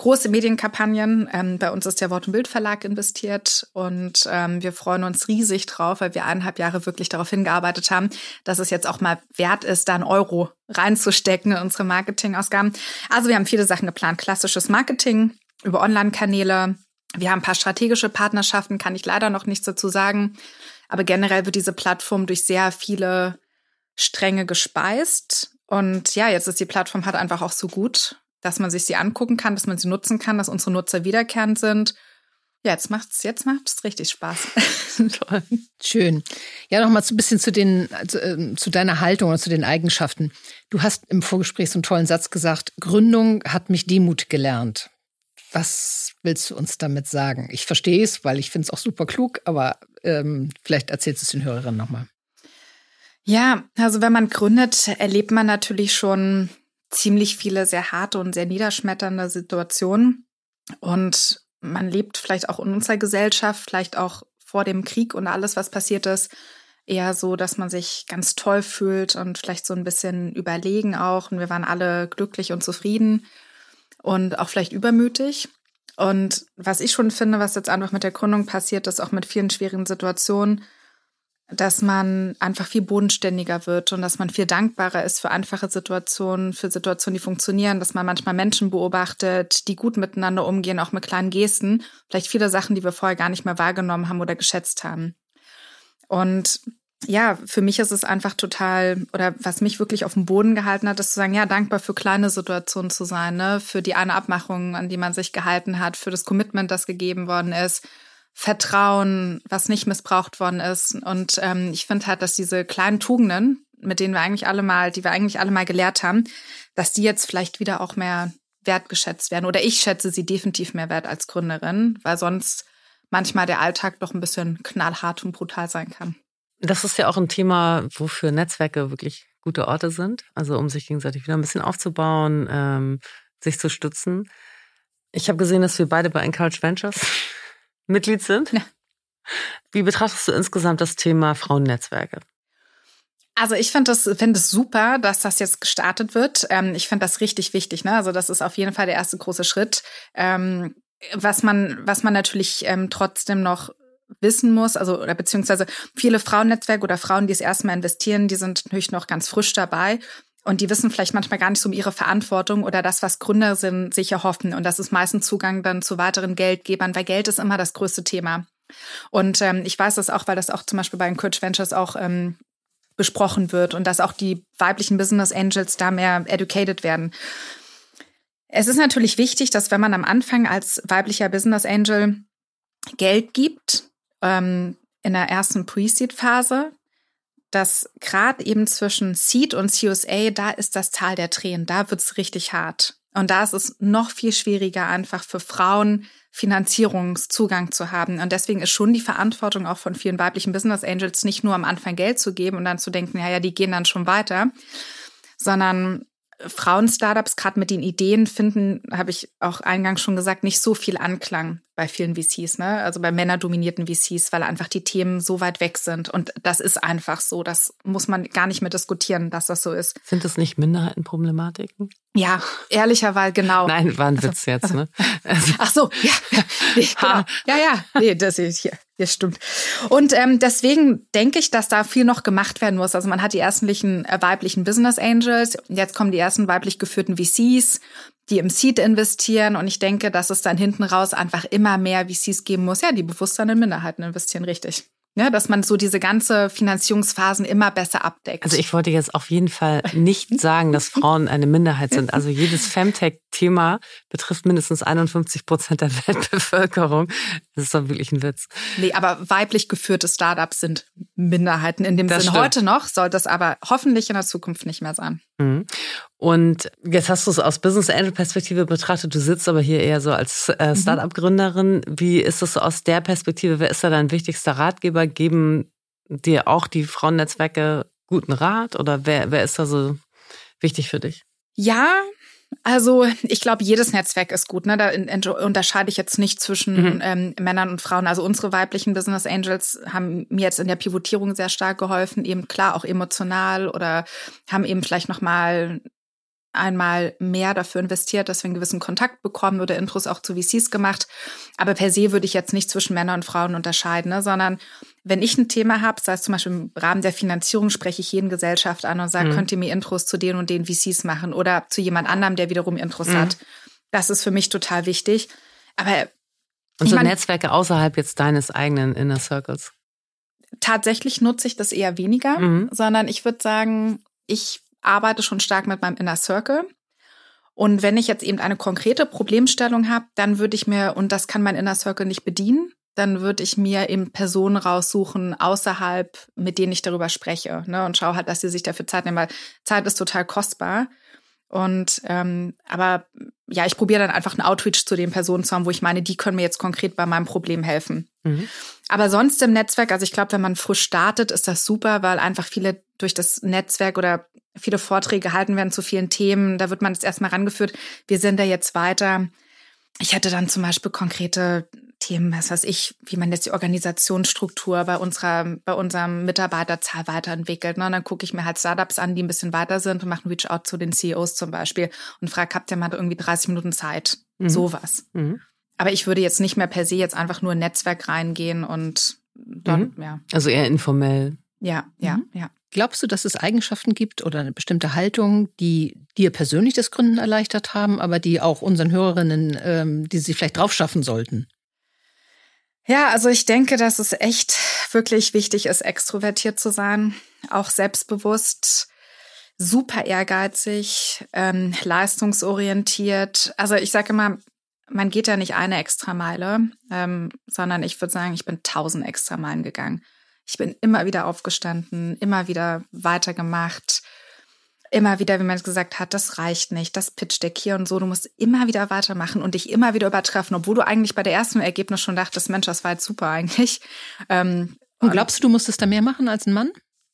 große Medienkampagnen. Ähm, bei uns ist der Wort- und Bildverlag investiert und ähm, wir freuen uns riesig drauf, weil wir eineinhalb Jahre wirklich darauf hingearbeitet haben, dass es jetzt auch mal wert ist, da einen Euro reinzustecken in unsere Marketingausgaben. Also wir haben viele Sachen geplant. Klassisches Marketing über Online-Kanäle. Wir haben ein paar strategische Partnerschaften, kann ich leider noch nichts dazu sagen. Aber generell wird diese Plattform durch sehr viele Stränge gespeist. Und ja, jetzt ist die Plattform halt einfach auch so gut, dass man sich sie angucken kann, dass man sie nutzen kann, dass unsere Nutzer wiederkehrend sind. Ja, jetzt macht's, jetzt macht's richtig Spaß. Toll. Schön. Ja, noch mal so ein bisschen zu den, zu, äh, zu deiner Haltung oder zu den Eigenschaften. Du hast im Vorgespräch so einen tollen Satz gesagt. Gründung hat mich Demut gelernt. Was willst du uns damit sagen? Ich verstehe es, weil ich finde es auch super klug, aber ähm, vielleicht erzählst du es den Hörerinnen nochmal. Ja, also wenn man gründet, erlebt man natürlich schon ziemlich viele sehr harte und sehr niederschmetternde Situationen. Und man lebt vielleicht auch in unserer Gesellschaft, vielleicht auch vor dem Krieg und alles, was passiert ist, eher so, dass man sich ganz toll fühlt und vielleicht so ein bisschen überlegen auch. Und wir waren alle glücklich und zufrieden und auch vielleicht übermütig. Und was ich schon finde, was jetzt einfach mit der Gründung passiert ist, auch mit vielen schwierigen Situationen, dass man einfach viel bodenständiger wird und dass man viel dankbarer ist für einfache Situationen, für Situationen, die funktionieren, dass man manchmal Menschen beobachtet, die gut miteinander umgehen, auch mit kleinen Gesten, vielleicht viele Sachen, die wir vorher gar nicht mehr wahrgenommen haben oder geschätzt haben. Und ja, für mich ist es einfach total, oder was mich wirklich auf dem Boden gehalten hat, ist zu sagen, ja, dankbar für kleine Situationen zu sein, ne? für die eine Abmachung, an die man sich gehalten hat, für das Commitment, das gegeben worden ist, Vertrauen, was nicht missbraucht worden ist. Und ähm, ich finde halt, dass diese kleinen Tugenden, mit denen wir eigentlich alle mal, die wir eigentlich alle mal gelehrt haben, dass die jetzt vielleicht wieder auch mehr wertgeschätzt werden. Oder ich schätze sie definitiv mehr wert als Gründerin, weil sonst manchmal der Alltag doch ein bisschen knallhart und brutal sein kann. Das ist ja auch ein Thema, wofür Netzwerke wirklich gute Orte sind. Also um sich gegenseitig wieder ein bisschen aufzubauen, ähm, sich zu stützen. Ich habe gesehen, dass wir beide bei Encourage Ventures Mitglied sind. Ja. Wie betrachtest du insgesamt das Thema Frauennetzwerke? Also ich finde das, find es super, dass das jetzt gestartet wird. Ähm, ich finde das richtig wichtig. Ne? Also das ist auf jeden Fall der erste große Schritt. Ähm, was man, was man natürlich ähm, trotzdem noch wissen muss, also oder beziehungsweise viele Frauennetzwerke oder Frauen, die es erstmal investieren, die sind natürlich noch ganz frisch dabei und die wissen vielleicht manchmal gar nicht so um ihre Verantwortung oder das, was Gründer sind, sich erhoffen. Und das ist meistens Zugang dann zu weiteren Geldgebern, weil Geld ist immer das größte Thema. Und ähm, ich weiß das auch, weil das auch zum Beispiel bei den Coach Ventures auch ähm, besprochen wird und dass auch die weiblichen Business Angels da mehr educated werden. Es ist natürlich wichtig, dass wenn man am Anfang als weiblicher Business Angel Geld gibt, ähm, in der ersten Pre-Seed-Phase, dass gerade eben zwischen Seed und CUSA, da ist das Tal der Tränen, da wird's richtig hart. Und da ist es noch viel schwieriger, einfach für Frauen Finanzierungszugang zu haben. Und deswegen ist schon die Verantwortung auch von vielen weiblichen Business Angels nicht nur am Anfang Geld zu geben und dann zu denken, ja, ja, die gehen dann schon weiter, sondern Frauen-Startups gerade mit den Ideen finden, habe ich auch eingangs schon gesagt, nicht so viel Anklang bei vielen VCs, ne? Also bei männerdominierten VCs, weil einfach die Themen so weit weg sind. Und das ist einfach so. Das muss man gar nicht mehr diskutieren, dass das so ist. Sind das nicht Minderheitenproblematiken? Ja, ehrlicherweise genau. Nein, war ein also, Witz jetzt, ne? Also, ach so, ja, nee, genau. ja, ja, nee, das ist hier, hier stimmt. Und ähm, deswegen denke ich, dass da viel noch gemacht werden muss. Also man hat die ersten äh, weiblichen Business Angels, jetzt kommen die ersten weiblich geführten VCs, die im Seed investieren. Und ich denke, dass es dann hinten raus einfach immer mehr VCs geben muss, ja, die bewusst in Minderheiten investieren, richtig. Ja, dass man so diese ganze Finanzierungsphasen immer besser abdeckt. Also ich wollte jetzt auf jeden Fall nicht sagen, dass Frauen eine Minderheit sind. Also jedes Femtech-Thema betrifft mindestens 51 Prozent der Weltbevölkerung. Das ist doch wirklich ein Witz. Nee, aber weiblich geführte Startups sind Minderheiten in dem das Sinne. Heute noch soll das aber hoffentlich in der Zukunft nicht mehr sein. Mhm. Und jetzt hast du es aus Business Angel Perspektive betrachtet. Du sitzt aber hier eher so als äh, mhm. Startup-Gründerin. Wie ist es aus der Perspektive? Wer ist da dein wichtigster Ratgeber? Geben dir auch die Frauennetzwerke guten Rat oder wer, wer ist da so wichtig für dich? Ja, also ich glaube, jedes Netzwerk ist gut. Ne? Da unterscheide ich jetzt nicht zwischen mhm. ähm, Männern und Frauen. Also unsere weiblichen Business Angels haben mir jetzt in der Pivotierung sehr stark geholfen, eben klar auch emotional oder haben eben vielleicht noch mal einmal mehr dafür investiert, dass wir einen gewissen Kontakt bekommen oder Intros auch zu VCs gemacht. Aber per se würde ich jetzt nicht zwischen Männern und Frauen unterscheiden, ne? sondern wenn ich ein Thema habe, sei es zum Beispiel im Rahmen der Finanzierung, spreche ich jeden Gesellschaft an und sage, mhm. könnt ihr mir Intros zu den und den VCs machen oder zu jemand anderem, der wiederum Intros mhm. hat. Das ist für mich total wichtig. Aber und so Netzwerke außerhalb jetzt deines eigenen Inner Circles? Tatsächlich nutze ich das eher weniger, mhm. sondern ich würde sagen, ich arbeite schon stark mit meinem Inner Circle. Und wenn ich jetzt eben eine konkrete Problemstellung habe, dann würde ich mir, und das kann mein Inner Circle nicht bedienen, dann würde ich mir eben Personen raussuchen außerhalb, mit denen ich darüber spreche. Ne? Und schaue halt, dass sie sich dafür Zeit nehmen, weil Zeit ist total kostbar. Und ähm, aber ja, ich probiere dann einfach einen Outreach zu den Personen zu haben, wo ich meine, die können mir jetzt konkret bei meinem Problem helfen. Mhm. Aber sonst im Netzwerk, also ich glaube, wenn man frisch startet, ist das super, weil einfach viele durch das Netzwerk oder viele Vorträge gehalten werden zu vielen Themen. Da wird man jetzt erstmal rangeführt. Wir sind da jetzt weiter. Ich hätte dann zum Beispiel konkrete Themen, was weiß ich, wie man jetzt die Organisationsstruktur bei unserer, bei unserem Mitarbeiterzahl weiterentwickelt. Ne? Und dann gucke ich mir halt Startups an, die ein bisschen weiter sind und mache einen Reach-out zu den CEOs zum Beispiel und frage, habt ihr mal irgendwie 30 Minuten Zeit? Mhm. Sowas. Mhm. Aber ich würde jetzt nicht mehr per se jetzt einfach nur ein Netzwerk reingehen und dann, mhm. ja. Also eher informell. Ja, ja, mhm. ja. Glaubst du, dass es Eigenschaften gibt oder eine bestimmte Haltung, die dir persönlich das Gründen erleichtert haben, aber die auch unseren Hörerinnen, ähm, die sie vielleicht drauf schaffen sollten? Ja, also ich denke, dass es echt wirklich wichtig ist, extrovertiert zu sein, auch selbstbewusst, super ehrgeizig, ähm, leistungsorientiert. Also ich sage immer, man geht ja nicht eine Extrameile, ähm, sondern ich würde sagen, ich bin tausend Extrameilen gegangen. Ich bin immer wieder aufgestanden, immer wieder weitergemacht, immer wieder, wie man es gesagt hat, das reicht nicht, das Pitch-Deck hier und so. Du musst immer wieder weitermachen und dich immer wieder übertreffen, obwohl du eigentlich bei der ersten Ergebnis schon dachtest, Mensch, das war jetzt super eigentlich. Ähm, und glaubst du, du musstest da mehr machen als ein Mann?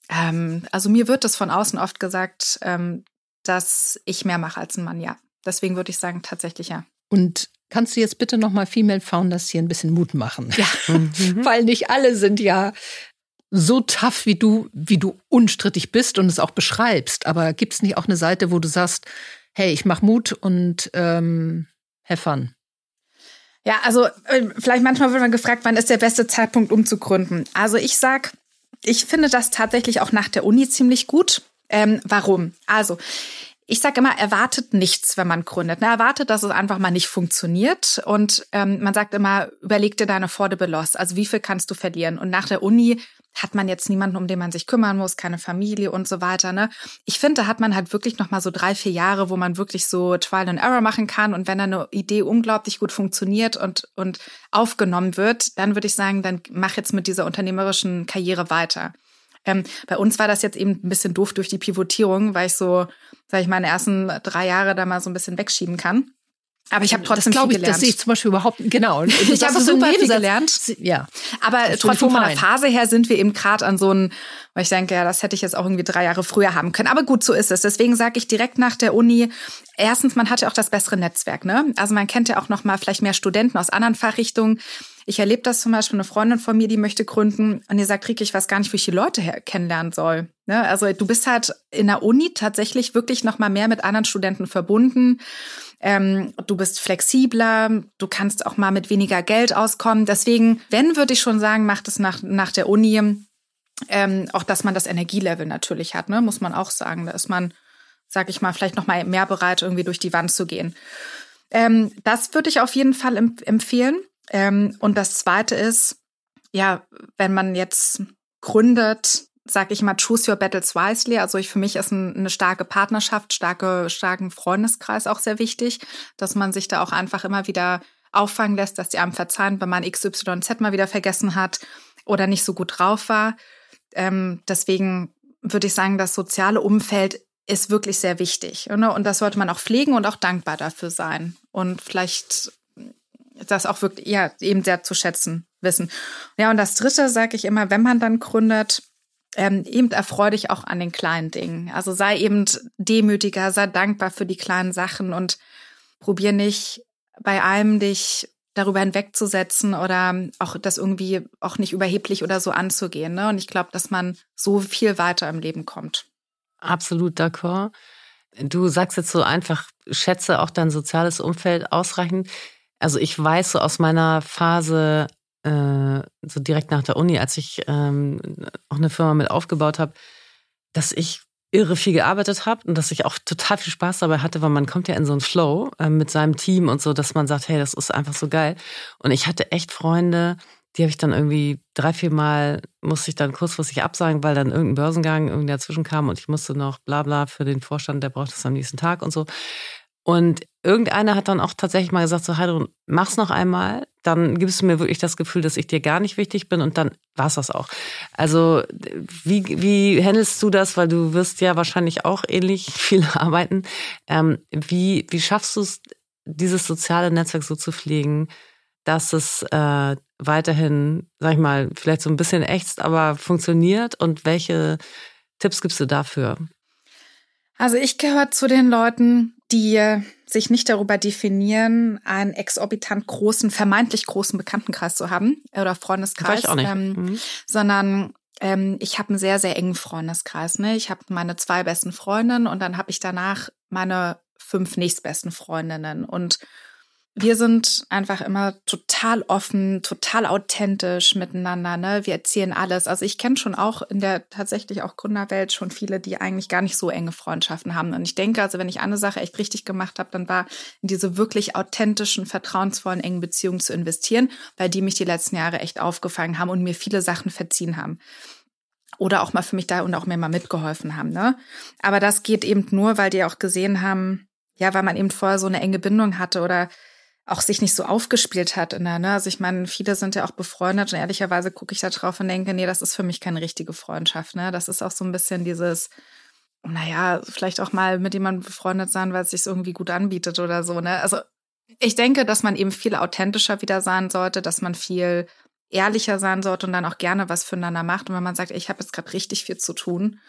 Ähm, also mir wird das von außen oft gesagt, ähm, dass ich mehr mache als ein Mann, ja. Deswegen würde ich sagen, tatsächlich ja. Und Kannst du jetzt bitte nochmal Female Founders hier ein bisschen Mut machen? Ja. Weil nicht alle sind ja so tough wie du, wie du unstrittig bist und es auch beschreibst. Aber gibt es nicht auch eine Seite, wo du sagst, hey, ich mach Mut und ähm, have fun? Ja, also äh, vielleicht manchmal wird man gefragt, wann ist der beste Zeitpunkt, um zu gründen. Also ich sag, ich finde das tatsächlich auch nach der Uni ziemlich gut. Ähm, warum? Also ich sage immer, erwartet nichts, wenn man gründet. Ne? Erwartet, dass es einfach mal nicht funktioniert. Und ähm, man sagt immer, überleg dir deine affordable loss. Also wie viel kannst du verlieren? Und nach der Uni hat man jetzt niemanden, um den man sich kümmern muss, keine Familie und so weiter. Ne? Ich finde, da hat man halt wirklich noch mal so drei, vier Jahre, wo man wirklich so Trial and Error machen kann. Und wenn eine Idee unglaublich gut funktioniert und, und aufgenommen wird, dann würde ich sagen, dann mach jetzt mit dieser unternehmerischen Karriere weiter. Ähm, bei uns war das jetzt eben ein bisschen doof durch die Pivotierung, weil ich so, sag ich, meine ersten drei Jahre da mal so ein bisschen wegschieben kann. Aber ich habe trotzdem das viel ich, gelernt. Das sehe ich zum Beispiel überhaupt genau. ich habe super viel gelernt. Ja. Aber trotzdem von der Phase her sind wir eben gerade an so einem, weil ich denke, ja, das hätte ich jetzt auch irgendwie drei Jahre früher haben können. Aber gut, so ist es. Deswegen sage ich direkt nach der Uni, erstens, man hat ja auch das bessere Netzwerk. Ne? Also man kennt ja auch noch mal vielleicht mehr Studenten aus anderen Fachrichtungen. Ich erlebe das zum Beispiel, eine Freundin von mir, die möchte gründen und die sagt, Rieke, ich weiß gar nicht, wie ich die Leute kennenlernen soll. Ne? Also du bist halt in der Uni tatsächlich wirklich noch mal mehr mit anderen Studenten verbunden. Ähm, du bist flexibler, du kannst auch mal mit weniger Geld auskommen. Deswegen, wenn, würde ich schon sagen, macht es nach, nach der Uni ähm, auch, dass man das Energielevel natürlich hat, ne? muss man auch sagen. Da ist man, sag ich mal, vielleicht noch mal mehr bereit, irgendwie durch die Wand zu gehen. Ähm, das würde ich auf jeden Fall empfehlen. Ähm, und das Zweite ist, ja, wenn man jetzt gründet, sag ich mal, choose your battles wisely. Also ich, für mich ist ein, eine starke Partnerschaft, starke, starken Freundeskreis auch sehr wichtig, dass man sich da auch einfach immer wieder auffangen lässt, dass die einem verzeihen, wenn man XYZ mal wieder vergessen hat oder nicht so gut drauf war. Ähm, deswegen würde ich sagen, das soziale Umfeld ist wirklich sehr wichtig. Ne? Und das sollte man auch pflegen und auch dankbar dafür sein. Und vielleicht das auch wirklich, ja, eben sehr zu schätzen wissen. Ja, und das Dritte sage ich immer, wenn man dann gründet, ähm, eben erfreu dich auch an den kleinen Dingen. Also sei eben demütiger, sei dankbar für die kleinen Sachen und probier nicht bei allem dich darüber hinwegzusetzen oder auch das irgendwie auch nicht überheblich oder so anzugehen. Ne? Und ich glaube, dass man so viel weiter im Leben kommt. Absolut d'accord. Du sagst jetzt so einfach, schätze auch dein soziales Umfeld ausreichend. Also ich weiß so aus meiner Phase, äh, so direkt nach der Uni, als ich ähm, auch eine Firma mit aufgebaut habe, dass ich irre viel gearbeitet habe und dass ich auch total viel Spaß dabei hatte, weil man kommt ja in so einen Flow äh, mit seinem Team und so, dass man sagt, hey, das ist einfach so geil. Und ich hatte echt Freunde, die habe ich dann irgendwie drei, vier Mal musste ich dann kurzfristig absagen, weil dann irgendein Börsengang irgendwie dazwischen kam und ich musste noch bla bla für den Vorstand, der braucht es am nächsten Tag und so. Und irgendeiner hat dann auch tatsächlich mal gesagt, so Heidrun, mach's noch einmal, dann gibst du mir wirklich das Gefühl, dass ich dir gar nicht wichtig bin und dann war's das auch. Also wie, wie handelst du das, weil du wirst ja wahrscheinlich auch ähnlich viel arbeiten. Ähm, wie, wie schaffst du es, dieses soziale Netzwerk so zu pflegen, dass es äh, weiterhin, sag ich mal, vielleicht so ein bisschen ächzt, aber funktioniert und welche Tipps gibst du dafür? Also ich gehöre zu den Leuten, die sich nicht darüber definieren, einen exorbitant großen, vermeintlich großen Bekanntenkreis zu haben oder Freundeskreis. Ähm, mhm. sondern ähm, ich habe einen sehr, sehr engen Freundeskreis. Ne? Ich habe meine zwei besten Freundinnen und dann habe ich danach meine fünf nächstbesten Freundinnen. Und wir sind einfach immer total offen, total authentisch miteinander. Ne? Wir erzählen alles. Also ich kenne schon auch in der tatsächlich auch Gründerwelt schon viele, die eigentlich gar nicht so enge Freundschaften haben. Und ich denke, also wenn ich eine Sache echt richtig gemacht habe, dann war in diese wirklich authentischen, vertrauensvollen, engen Beziehungen zu investieren, weil die mich die letzten Jahre echt aufgefangen haben und mir viele Sachen verziehen haben oder auch mal für mich da und auch mir mal mitgeholfen haben. Ne? Aber das geht eben nur, weil die auch gesehen haben, ja, weil man eben vorher so eine enge Bindung hatte oder auch sich nicht so aufgespielt hat in der, ne? Also ich meine, viele sind ja auch befreundet und ehrlicherweise gucke ich da drauf und denke, nee, das ist für mich keine richtige Freundschaft, ne? Das ist auch so ein bisschen dieses, naja, vielleicht auch mal mit jemandem befreundet sein, weil es sich irgendwie gut anbietet oder so, ne? Also ich denke, dass man eben viel authentischer wieder sein sollte, dass man viel ehrlicher sein sollte und dann auch gerne was füreinander macht. Und wenn man sagt, ich habe jetzt gerade richtig viel zu tun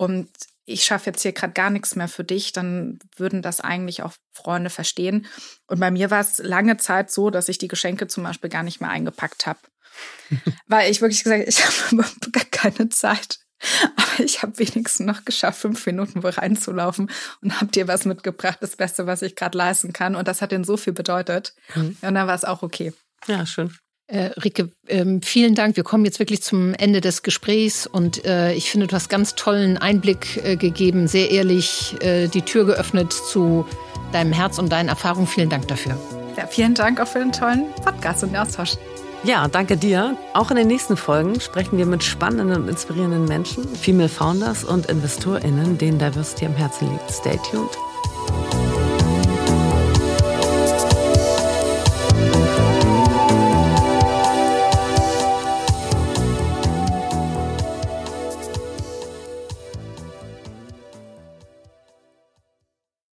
und ich schaffe jetzt hier gerade gar nichts mehr für dich, dann würden das eigentlich auch Freunde verstehen. Und bei mir war es lange Zeit so, dass ich die Geschenke zum Beispiel gar nicht mehr eingepackt habe. Weil ich wirklich gesagt ich habe gar keine Zeit. Aber ich habe wenigstens noch geschafft, fünf Minuten wo reinzulaufen und habe dir was mitgebracht, das Beste, was ich gerade leisten kann. Und das hat denen so viel bedeutet. Mhm. Und dann war es auch okay. Ja, schön. Äh, Rike, ähm, vielen Dank. Wir kommen jetzt wirklich zum Ende des Gesprächs und äh, ich finde, du hast ganz tollen Einblick äh, gegeben, sehr ehrlich äh, die Tür geöffnet zu deinem Herz und deinen Erfahrungen. Vielen Dank dafür. Ja, vielen Dank auch für den tollen Podcast und den Austausch. Ja, danke dir. Auch in den nächsten Folgen sprechen wir mit spannenden und inspirierenden Menschen, Female Founders und InvestorInnen, denen Diversity am Herzen liegt. Stay tuned.